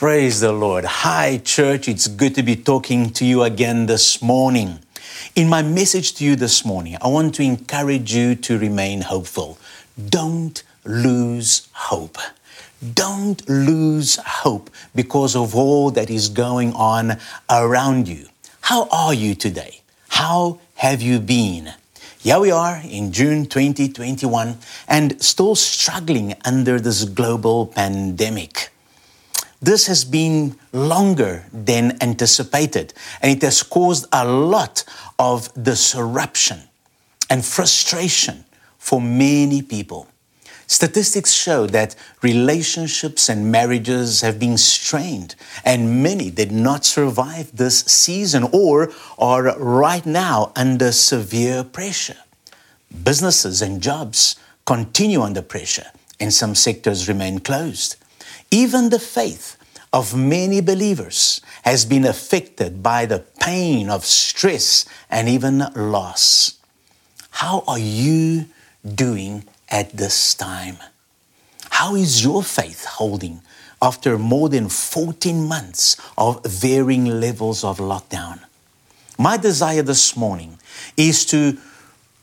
Praise the Lord. Hi, church. It's good to be talking to you again this morning. In my message to you this morning, I want to encourage you to remain hopeful. Don't lose hope. Don't lose hope because of all that is going on around you. How are you today? How have you been? Here we are in June 2021 and still struggling under this global pandemic. This has been longer than anticipated, and it has caused a lot of disruption and frustration for many people. Statistics show that relationships and marriages have been strained, and many did not survive this season or are right now under severe pressure. Businesses and jobs continue under pressure, and some sectors remain closed. Even the faith of many believers has been affected by the pain of stress and even loss. How are you doing at this time? How is your faith holding after more than 14 months of varying levels of lockdown? My desire this morning is to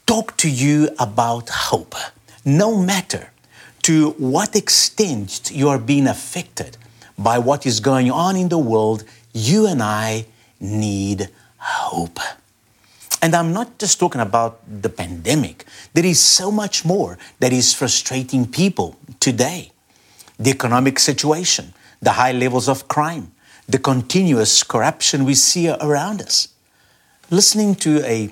talk to you about hope, no matter to what extent you are being affected by what is going on in the world, you and I need hope. And I'm not just talking about the pandemic. There is so much more that is frustrating people today. The economic situation, the high levels of crime, the continuous corruption we see around us. Listening to a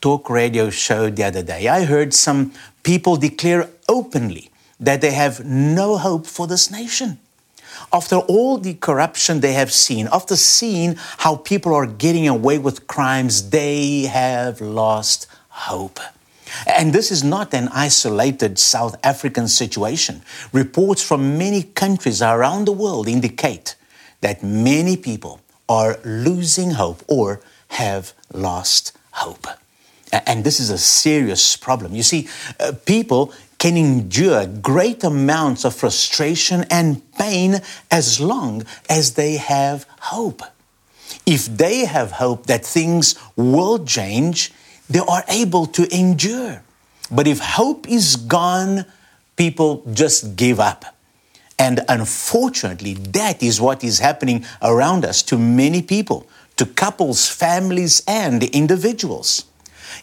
talk radio show the other day, I heard some people declare openly that they have no hope for this nation. After all the corruption they have seen, after seeing how people are getting away with crimes, they have lost hope. And this is not an isolated South African situation. Reports from many countries around the world indicate that many people are losing hope or have lost hope. And this is a serious problem. You see, uh, people can endure great amounts of frustration and pain as long as they have hope. If they have hope that things will change, they are able to endure. But if hope is gone, people just give up. And unfortunately, that is what is happening around us to many people, to couples, families, and individuals.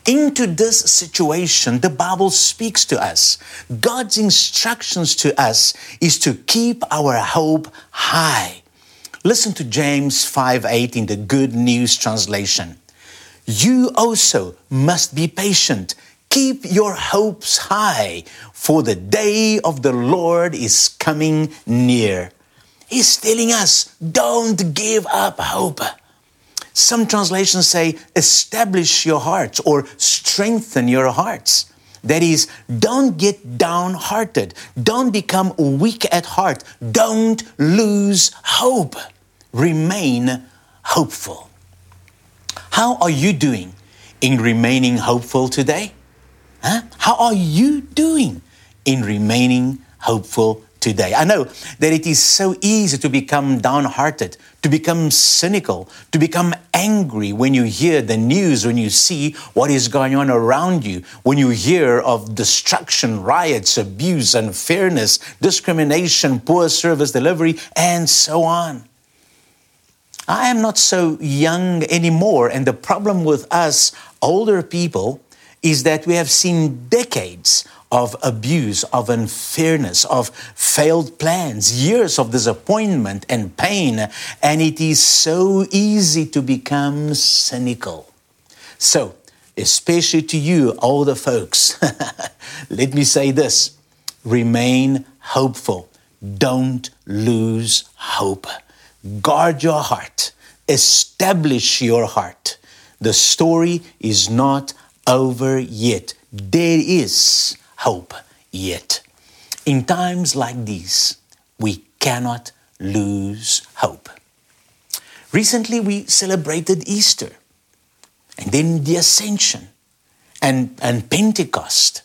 Into this situation, the Bible speaks to us. God's instructions to us is to keep our hope high. Listen to James 5 8 in the Good News translation. You also must be patient. Keep your hopes high, for the day of the Lord is coming near. He's telling us, don't give up hope. Some translations say, establish your hearts or strengthen your hearts. That is, don't get downhearted. Don't become weak at heart. Don't lose hope. Remain hopeful. How are you doing in remaining hopeful today? Huh? How are you doing in remaining hopeful today. I know that it is so easy to become downhearted, to become cynical, to become angry when you hear the news, when you see what is going on around you, when you hear of destruction, riots, abuse, unfairness, discrimination, poor service delivery, and so on. I am not so young anymore, and the problem with us older people is that we have seen decades of abuse, of unfairness, of failed plans, years of disappointment and pain, and it is so easy to become cynical. So, especially to you, older folks, let me say this remain hopeful. Don't lose hope. Guard your heart. Establish your heart. The story is not over yet. There is hope yet. In times like these, we cannot lose hope. Recently, we celebrated Easter, and then the Ascension and, and Pentecost.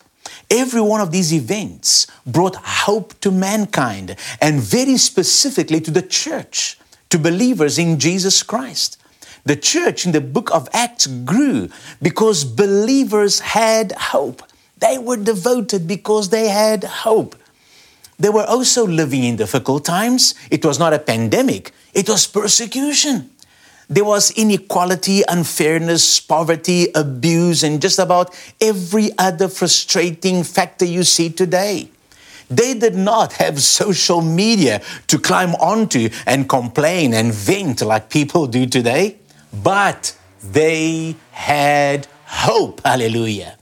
Every one of these events brought hope to mankind and very specifically to the church, to believers in Jesus Christ. The church in the book of Acts grew because believers had hope. They were devoted because they had hope. They were also living in difficult times. It was not a pandemic, it was persecution. There was inequality, unfairness, poverty, abuse, and just about every other frustrating factor you see today. They did not have social media to climb onto and complain and vent like people do today, but they had hope. Hallelujah.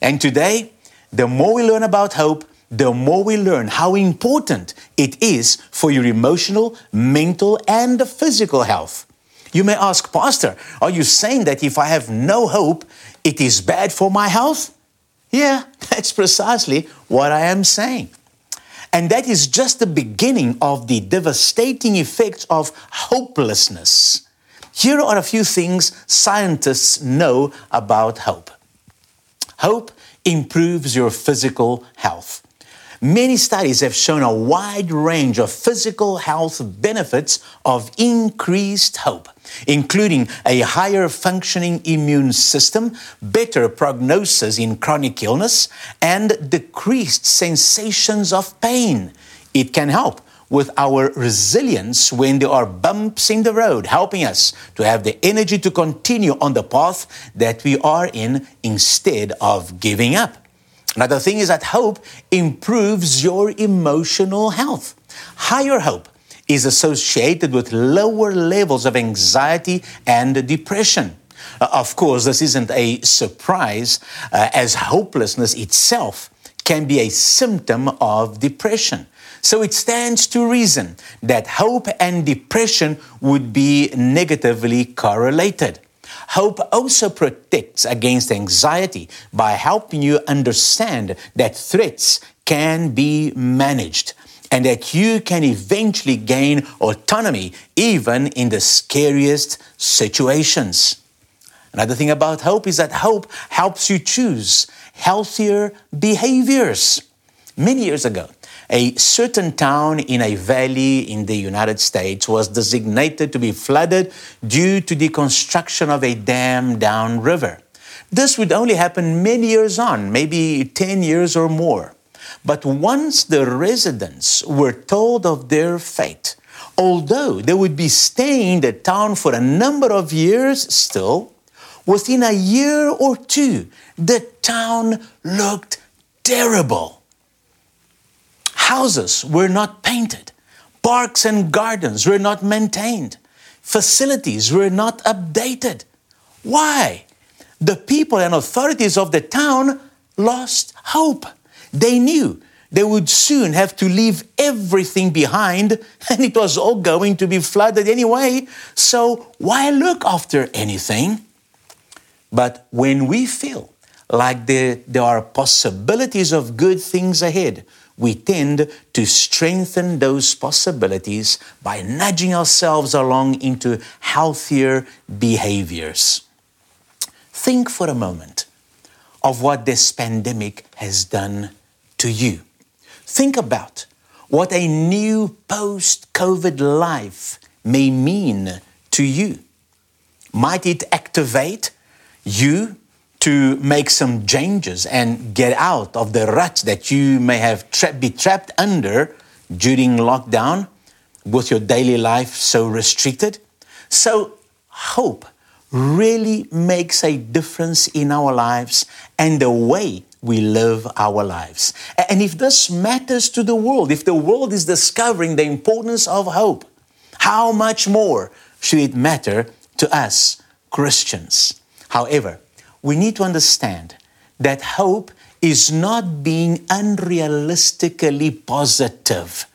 And today, the more we learn about hope, the more we learn how important it is for your emotional, mental, and physical health. You may ask, Pastor, are you saying that if I have no hope, it is bad for my health? Yeah, that's precisely what I am saying. And that is just the beginning of the devastating effects of hopelessness. Here are a few things scientists know about hope. Hope improves your physical health. Many studies have shown a wide range of physical health benefits of increased hope, including a higher functioning immune system, better prognosis in chronic illness, and decreased sensations of pain. It can help with our resilience when there are bumps in the road, helping us to have the energy to continue on the path that we are in instead of giving up. Another thing is that hope improves your emotional health. Higher hope is associated with lower levels of anxiety and depression. Uh, of course, this isn't a surprise, uh, as hopelessness itself can be a symptom of depression. So it stands to reason that hope and depression would be negatively correlated. Hope also protects against anxiety by helping you understand that threats can be managed and that you can eventually gain autonomy even in the scariest situations. Another thing about hope is that hope helps you choose healthier behaviors. Many years ago, a certain town in a valley in the United States was designated to be flooded due to the construction of a dam downriver. This would only happen many years on, maybe 10 years or more. But once the residents were told of their fate, although they would be staying in the town for a number of years still, within a year or two, the town looked terrible. Houses were not painted. Parks and gardens were not maintained. Facilities were not updated. Why? The people and authorities of the town lost hope. They knew they would soon have to leave everything behind and it was all going to be flooded anyway. So why look after anything? But when we feel like there, there are possibilities of good things ahead, we tend to strengthen those possibilities by nudging ourselves along into healthier behaviors. Think for a moment of what this pandemic has done to you. Think about what a new post COVID life may mean to you. Might it activate you to make some changes and get out of the rut that you may have tra- be trapped under during lockdown with your daily life so restricted. So, hope really makes a difference in our lives and the way we live our lives. And if this matters to the world, if the world is discovering the importance of hope, how much more should it matter to us Christians? However, we need to understand that hope is not being unrealistically positive.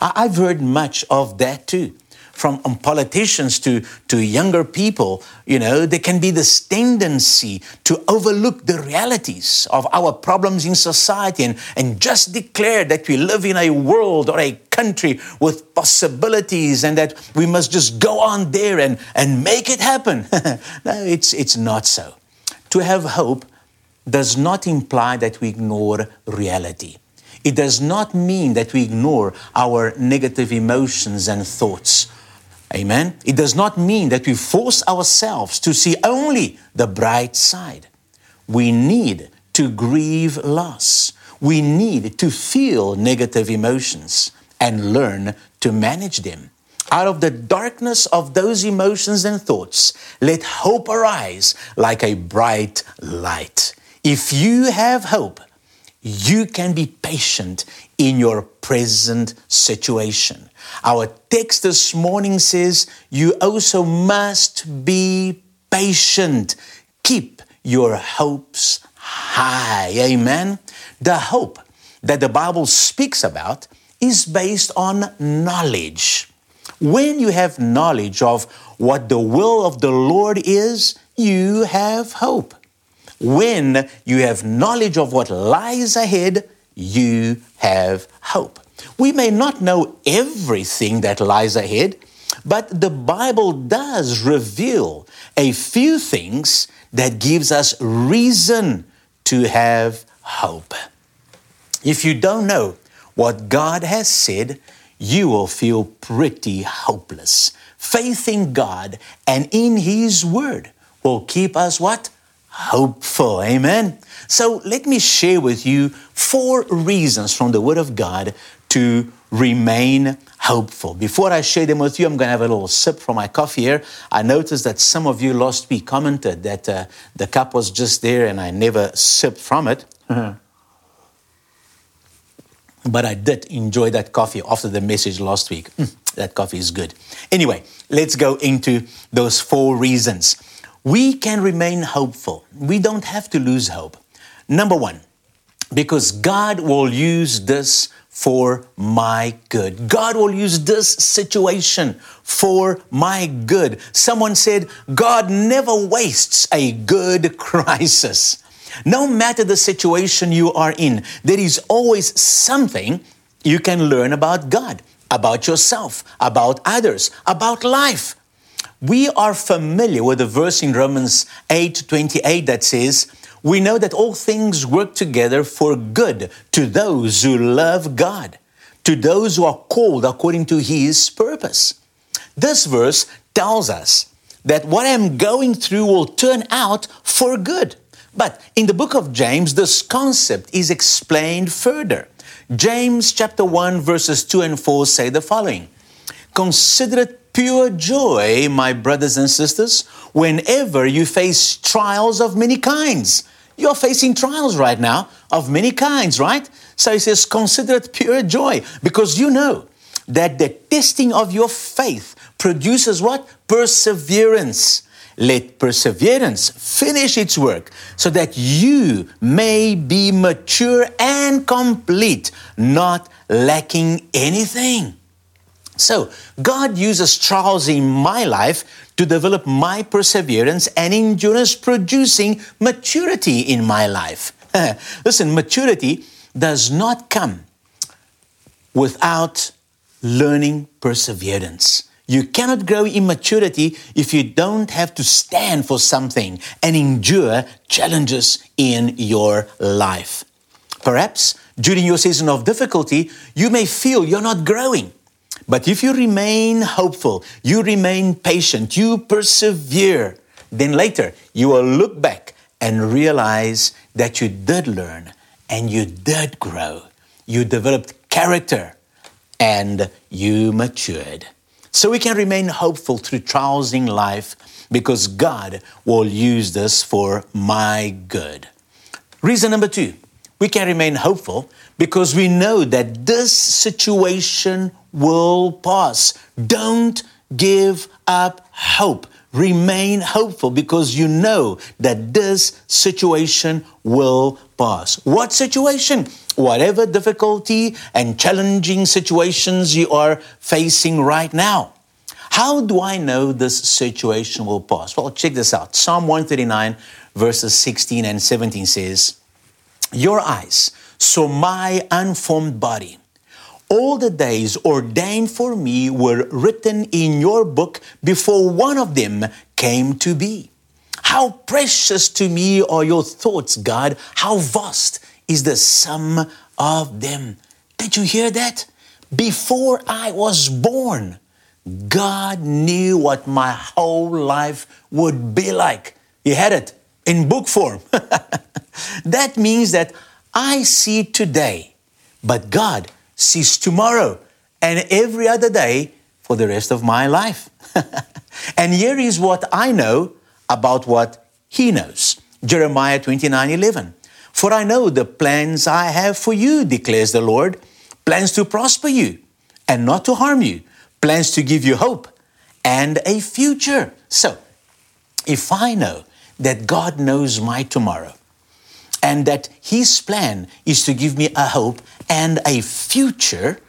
I've heard much of that too. From um, politicians to, to younger people, you know, there can be this tendency to overlook the realities of our problems in society and, and just declare that we live in a world or a country with possibilities and that we must just go on there and, and make it happen. no, it's, it's not so. To have hope does not imply that we ignore reality. It does not mean that we ignore our negative emotions and thoughts. Amen. It does not mean that we force ourselves to see only the bright side. We need to grieve loss. We need to feel negative emotions and learn to manage them. Out of the darkness of those emotions and thoughts, let hope arise like a bright light. If you have hope, you can be patient in your present situation. Our text this morning says, You also must be patient. Keep your hopes high. Amen. The hope that the Bible speaks about is based on knowledge. When you have knowledge of what the will of the Lord is, you have hope. When you have knowledge of what lies ahead, you have hope. We may not know everything that lies ahead, but the Bible does reveal a few things that gives us reason to have hope. If you don't know what God has said, you will feel pretty hopeless. Faith in God and in His Word will keep us what? Hopeful. Amen. So let me share with you four reasons from the Word of God to remain hopeful. Before I share them with you, I'm going to have a little sip from my coffee here. I noticed that some of you last week commented that uh, the cup was just there and I never sipped from it. But I did enjoy that coffee after the message last week. Mm, that coffee is good. Anyway, let's go into those four reasons. We can remain hopeful. We don't have to lose hope. Number one, because God will use this for my good. God will use this situation for my good. Someone said, God never wastes a good crisis. No matter the situation you are in, there is always something you can learn about God, about yourself, about others, about life. We are familiar with the verse in Romans 8 28 that says, We know that all things work together for good to those who love God, to those who are called according to His purpose. This verse tells us that what I'm going through will turn out for good. But in the book of James, this concept is explained further. James chapter 1 verses 2 and 4 say the following. Consider it pure joy, my brothers and sisters, whenever you face trials of many kinds. You're facing trials right now of many kinds, right? So he says, consider it pure joy because you know that the testing of your faith produces what? Perseverance. Let perseverance finish its work so that you may be mature and complete, not lacking anything. So, God uses trials in my life to develop my perseverance and endurance, producing maturity in my life. Listen, maturity does not come without learning perseverance. You cannot grow in maturity if you don't have to stand for something and endure challenges in your life. Perhaps during your season of difficulty, you may feel you're not growing. But if you remain hopeful, you remain patient, you persevere, then later you will look back and realize that you did learn and you did grow. You developed character and you matured. So we can remain hopeful through trials in life because God will use this for my good. Reason number two, we can remain hopeful because we know that this situation will pass. Don't give up hope. Remain hopeful because you know that this situation will pass. What situation? Whatever difficulty and challenging situations you are facing right now. How do I know this situation will pass? Well, check this out. Psalm 139, verses 16 and 17 says, Your eyes saw my unformed body. All the days ordained for me were written in your book before one of them came to be. How precious to me are your thoughts, God. How vast is the sum of them. Did you hear that? Before I was born, God knew what my whole life would be like. He had it in book form. that means that I see today, but God sees tomorrow and every other day for the rest of my life. and here is what I know about what He knows. Jeremiah 29 11. For I know the plans I have for you, declares the Lord plans to prosper you and not to harm you, plans to give you hope and a future. So, if I know that God knows my tomorrow and that His plan is to give me a hope and a future,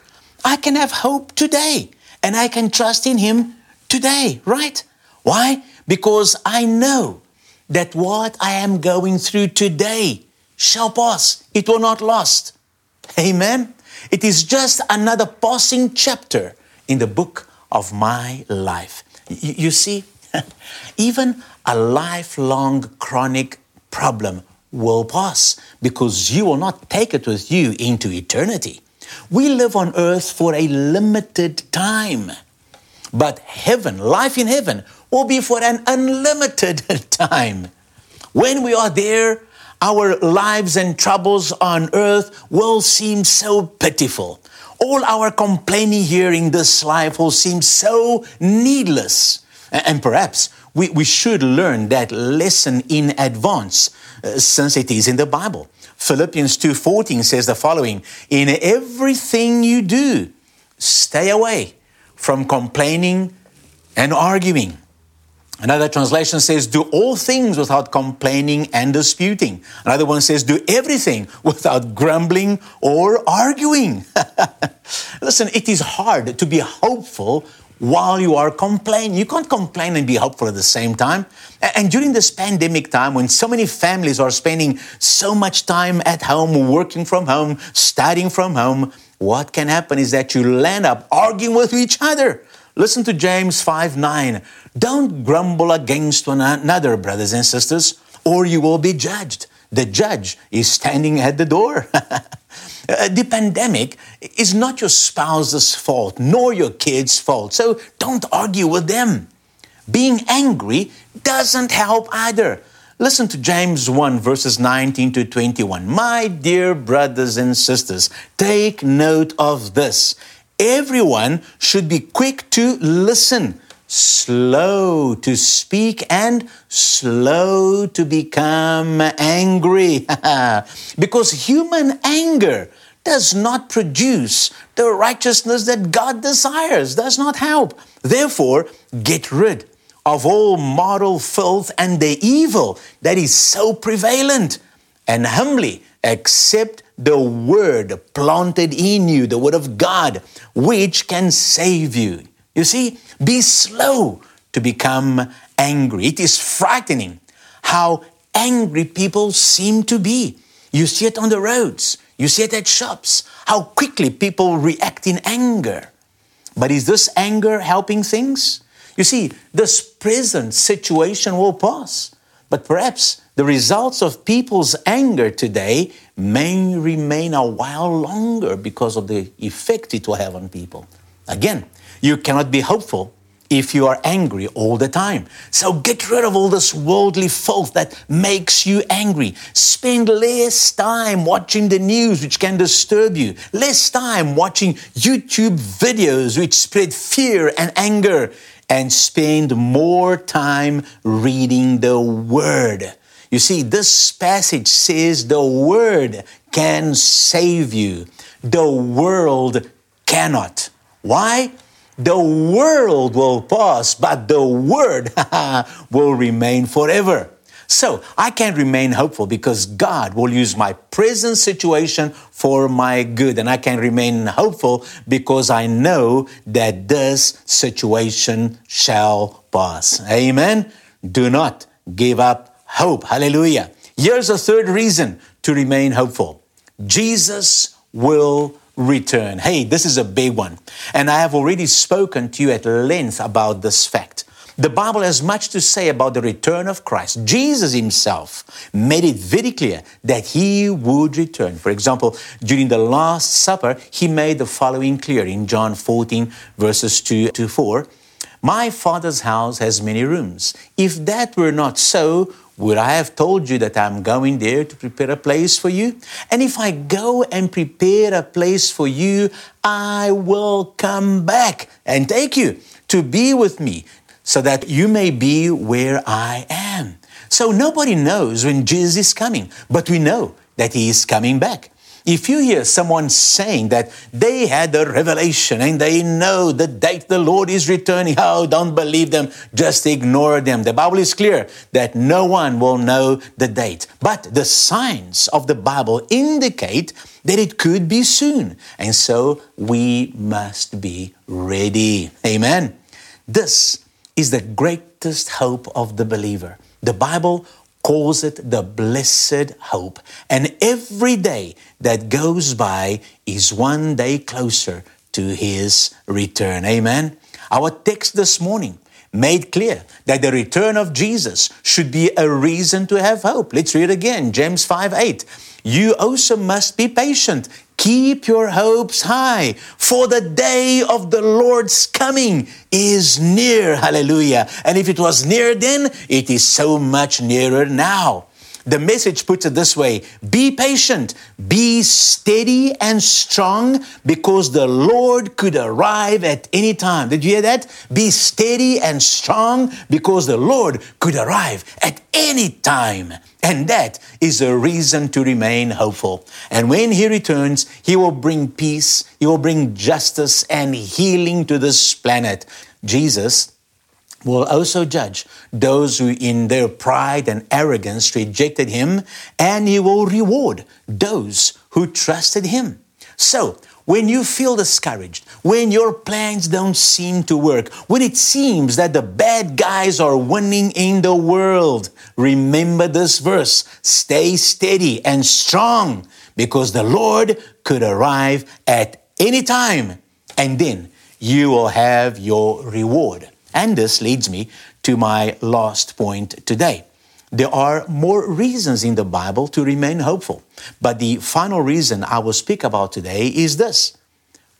I can have hope today and I can trust in Him today, right? Why? Because I know that what I am going through today shall pass. It will not last. Amen. It is just another passing chapter in the book of my life. You, see, even a lifelong chronic problem will pass because you will not take it with you into eternity. We live on earth for a limited time, but heaven, life in heaven, will be for an unlimited time. When we are there, our lives and troubles on earth will seem so pitiful. All our complaining here in this life will seem so needless. And perhaps we, we should learn that lesson in advance uh, since it is in the Bible. Philippians 2:14 says the following, "In everything you do, stay away from complaining and arguing." Another translation says, Do all things without complaining and disputing. Another one says, Do everything without grumbling or arguing. Listen, it is hard to be hopeful while you are complaining. You can't complain and be hopeful at the same time. And during this pandemic time, when so many families are spending so much time at home, working from home, studying from home, what can happen is that you land up arguing with each other. Listen to James 5 9. Don't grumble against one another, brothers and sisters, or you will be judged. The judge is standing at the door. Uh, the pandemic is not your spouse's fault, nor your kids' fault, so don't argue with them. Being angry doesn't help either. Listen to James 1, verses 19 to 21. My dear brothers and sisters, take note of this. Everyone should be quick to listen, slow to speak, and slow to become angry. because human anger does not produce the righteousness that God desires, does not help. Therefore, get rid of all moral filth and the evil that is so prevalent, and humbly accept the word planted in you, the word of God, which can save you. You see, be slow to become angry. It is frightening how angry people seem to be. You see it on the roads, you see it at shops, how quickly people react in anger. But is this anger helping things? You see, this present situation will pass, but perhaps the results of people's anger today may remain a while longer because of the effect it will have on people. Again, you cannot be hopeful if you are angry all the time. So get rid of all this worldly filth that makes you angry. Spend less time watching the news, which can disturb you. Less time watching YouTube videos, which spread fear and anger. And spend more time reading the Word. You see, this passage says the Word can save you, the world cannot. Why? The world will pass, but the Word will remain forever. So I can remain hopeful because God will use my present situation for my good. And I can remain hopeful because I know that this situation shall pass. Amen. Do not give up hope. Hallelujah. Here's a third reason to remain hopeful Jesus will return. Hey, this is a big one. And I have already spoken to you at length about this fact. The Bible has much to say about the return of Christ. Jesus himself made it very clear that he would return. For example, during the Last Supper, he made the following clear in John 14, verses 2 to 4. My Father's house has many rooms. If that were not so, would I have told you that I'm going there to prepare a place for you? And if I go and prepare a place for you, I will come back and take you to be with me so that you may be where I am. So nobody knows when Jesus is coming, but we know that he is coming back. If you hear someone saying that they had a revelation and they know the date the Lord is returning, oh, don't believe them, just ignore them. The Bible is clear that no one will know the date. But the signs of the Bible indicate that it could be soon. And so we must be ready. Amen. This is the greatest hope of the believer. The Bible calls it the blessed hope. And every day that goes by is one day closer to his return. Amen. Our text this morning made clear that the return of Jesus should be a reason to have hope. Let's read again James 5 8. You also must be patient, Keep your hopes high, for the day of the Lord's coming is near. Hallelujah. And if it was near then, it is so much nearer now. The message puts it this way Be patient, be steady and strong, because the Lord could arrive at any time. Did you hear that? Be steady and strong, because the Lord could arrive at any time. And that is a reason to remain hopeful. And when He returns, He will bring peace, He will bring justice and healing to this planet. Jesus will also judge those who, in their pride and arrogance, rejected him, and he will reward those who trusted him. So, when you feel discouraged, when your plans don't seem to work, when it seems that the bad guys are winning in the world, remember this verse stay steady and strong because the Lord could arrive at any time and then you will have your reward. And this leads me to my last point today. There are more reasons in the Bible to remain hopeful. But the final reason I will speak about today is this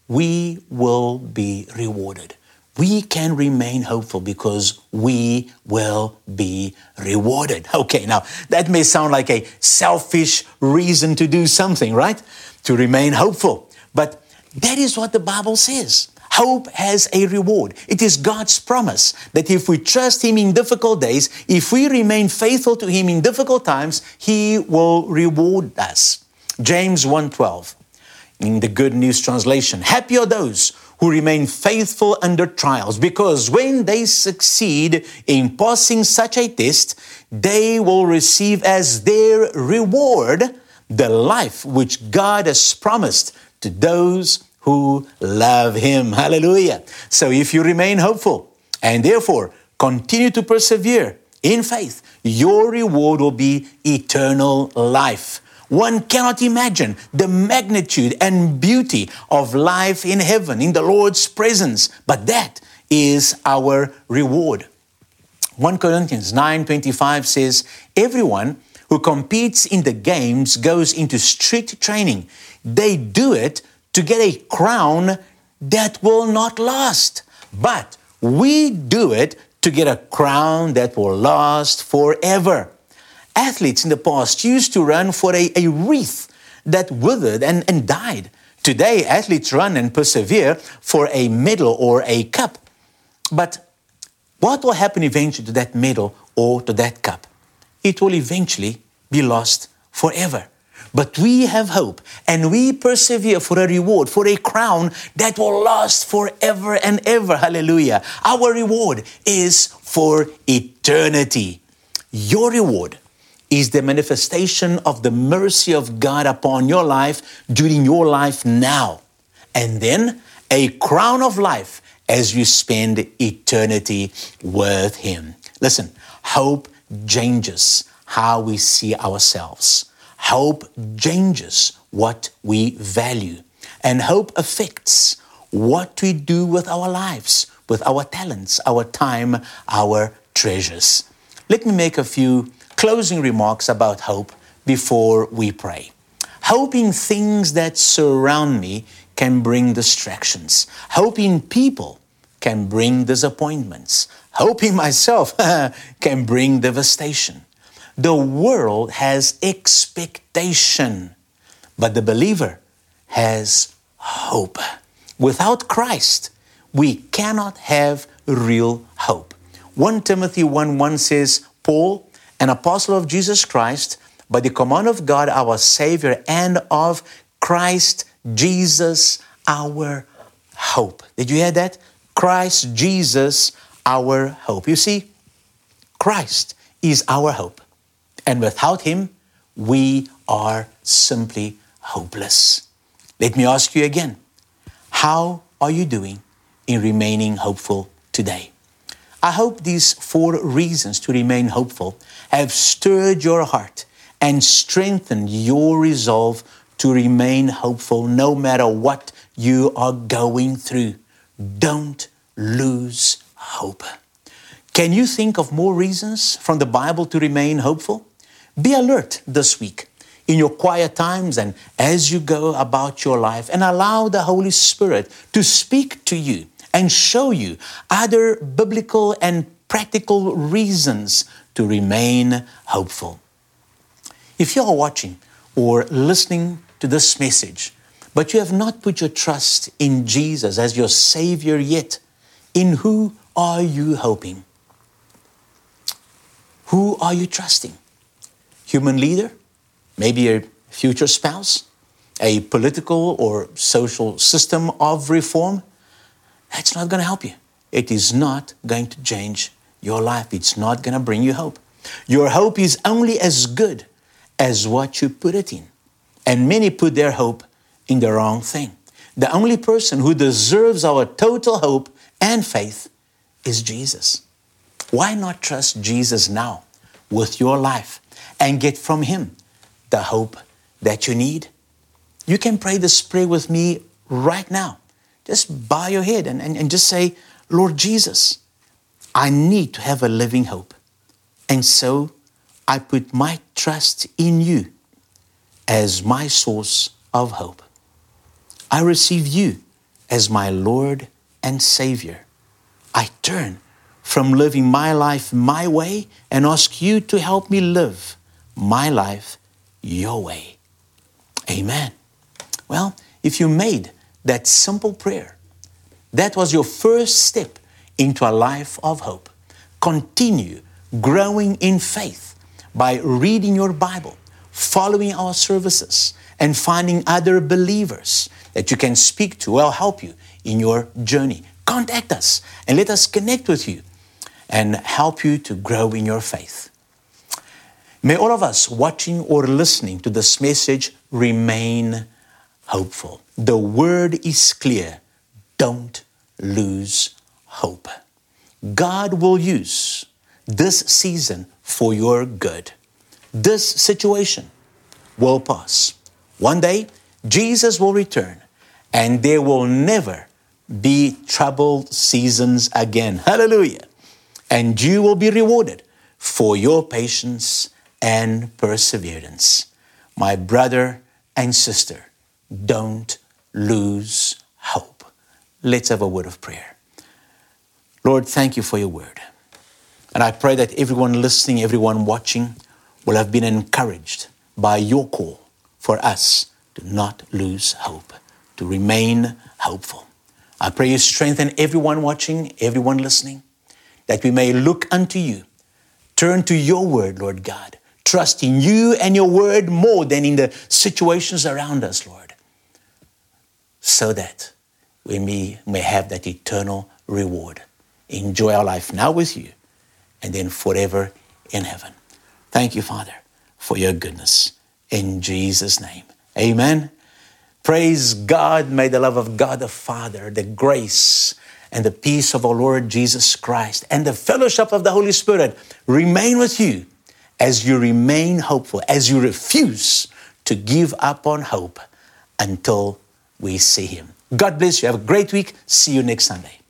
we will be rewarded. We can remain hopeful because we will be rewarded. Okay, now that may sound like a selfish reason to do something, right? To remain hopeful. But that is what the Bible says. Hope has a reward. It is God's promise that if we trust Him in difficult days, if we remain faithful to Him in difficult times, He will reward us. James 1:12 in the Good News translation. Happy are those who remain faithful under trials, because when they succeed in passing such a test, they will receive as their reward the life which God has promised to those who love him. Hallelujah. So if you remain hopeful and therefore continue to persevere in faith, your reward will be eternal life. One cannot imagine the magnitude and beauty of life in heaven, in the Lord's presence, but that is our reward. 1 Corinthians 9:25 says, "Everyone who competes in the games goes into strict training. They do it to get a crown that will not last. But we do it to get a crown that will last forever. Athletes in the past used to run for a, a wreath that withered and, and died. Today, athletes run and persevere for a medal or a cup. But what will happen eventually to that medal or to that cup? It will eventually be lost forever. But we have hope and we persevere for a reward, for a crown that will last forever and ever. Hallelujah. Our reward is for eternity. Your reward is the manifestation of the mercy of God upon your life during your life now. And then a crown of life as you spend eternity with Him. Listen, hope changes how we see ourselves. Hope changes what we value, and hope affects what we do with our lives. with our talents, our time, our treasures. Let me make a few closing remarks about hope before we pray. Hoping things that surround me can bring distractions. Hoping people can bring disappointments. Hoping myself can bring devastation. The world has expectation, but the believer has hope. Without Christ, we cannot have real hope. 1 Timothy 1 1 says, Paul, an apostle of Jesus Christ, by the command of God our Savior and of Christ Jesus our hope. Did you hear that? Christ Jesus our hope. You see, Christ is our hope. And without Him, we are simply hopeless. Let me ask you again how are you doing in remaining hopeful today? I hope these four reasons to remain hopeful have stirred your heart and strengthened your resolve to remain hopeful no matter what you are going through. Don't lose hope. Can you think of more reasons from the Bible to remain hopeful? Be alert this week in your quiet times and as you go about your life and allow the Holy Spirit to speak to you and show you other biblical and practical reasons to remain hopeful. If you are watching or listening to this message, but you have not put your trust in Jesus as your Savior yet, in who are you hoping? Who are you trusting? Human leader? Maybe a future spouse? A political or social system of reform? That's not going to help you. It is not going to change your life. It's not going to bring you hope. Your hope is only as good as what you put it in. And many put their hope in the wrong thing. The only person who deserves our total hope and faith is Jesus. Why not trust Jesus now with your life and get from Him the hope that you need? You can pray this prayer with me right now. Just bow your head and, and, and just say, Lord Jesus, I need to have a living hope. And so I put my trust in you as my source of hope. I receive you as my Lord and Savior. I turn from living my life my way and ask you to help me live my life your way. Amen. Well, if you made that simple prayer, that was your first step into a life of hope. Continue growing in faith by reading your Bible, following our services, and finding other believers that you can speak to will help you in your journey. Contact us and let us connect with you and help you to grow in your faith. May all of us watching or listening to this message remain hopeful. The word is clear. Don't lose hope. God will use this season for your good. This situation will pass. One day, Jesus will return and there will never be troubled seasons again. Hallelujah. And you will be rewarded for your patience and perseverance. My brother and sister, don't lose hope. Let's have a word of prayer. Lord, thank you for your word. And I pray that everyone listening, everyone watching, will have been encouraged by your call for us to not lose hope, to remain hopeful. I pray you strengthen everyone watching, everyone listening, that we may look unto you, turn to your word, Lord God, trust in you and your word more than in the situations around us, Lord, so that we may, may have that eternal reward. Enjoy our life now with you and then forever in heaven. Thank you, Father, for your goodness. In Jesus' name, amen. Praise God. May the love of God the Father, the grace, and the peace of our Lord Jesus Christ, and the fellowship of the Holy Spirit remain with you as you remain hopeful, as you refuse to give up on hope until we see Him. God bless you. Have a great week. See you next Sunday.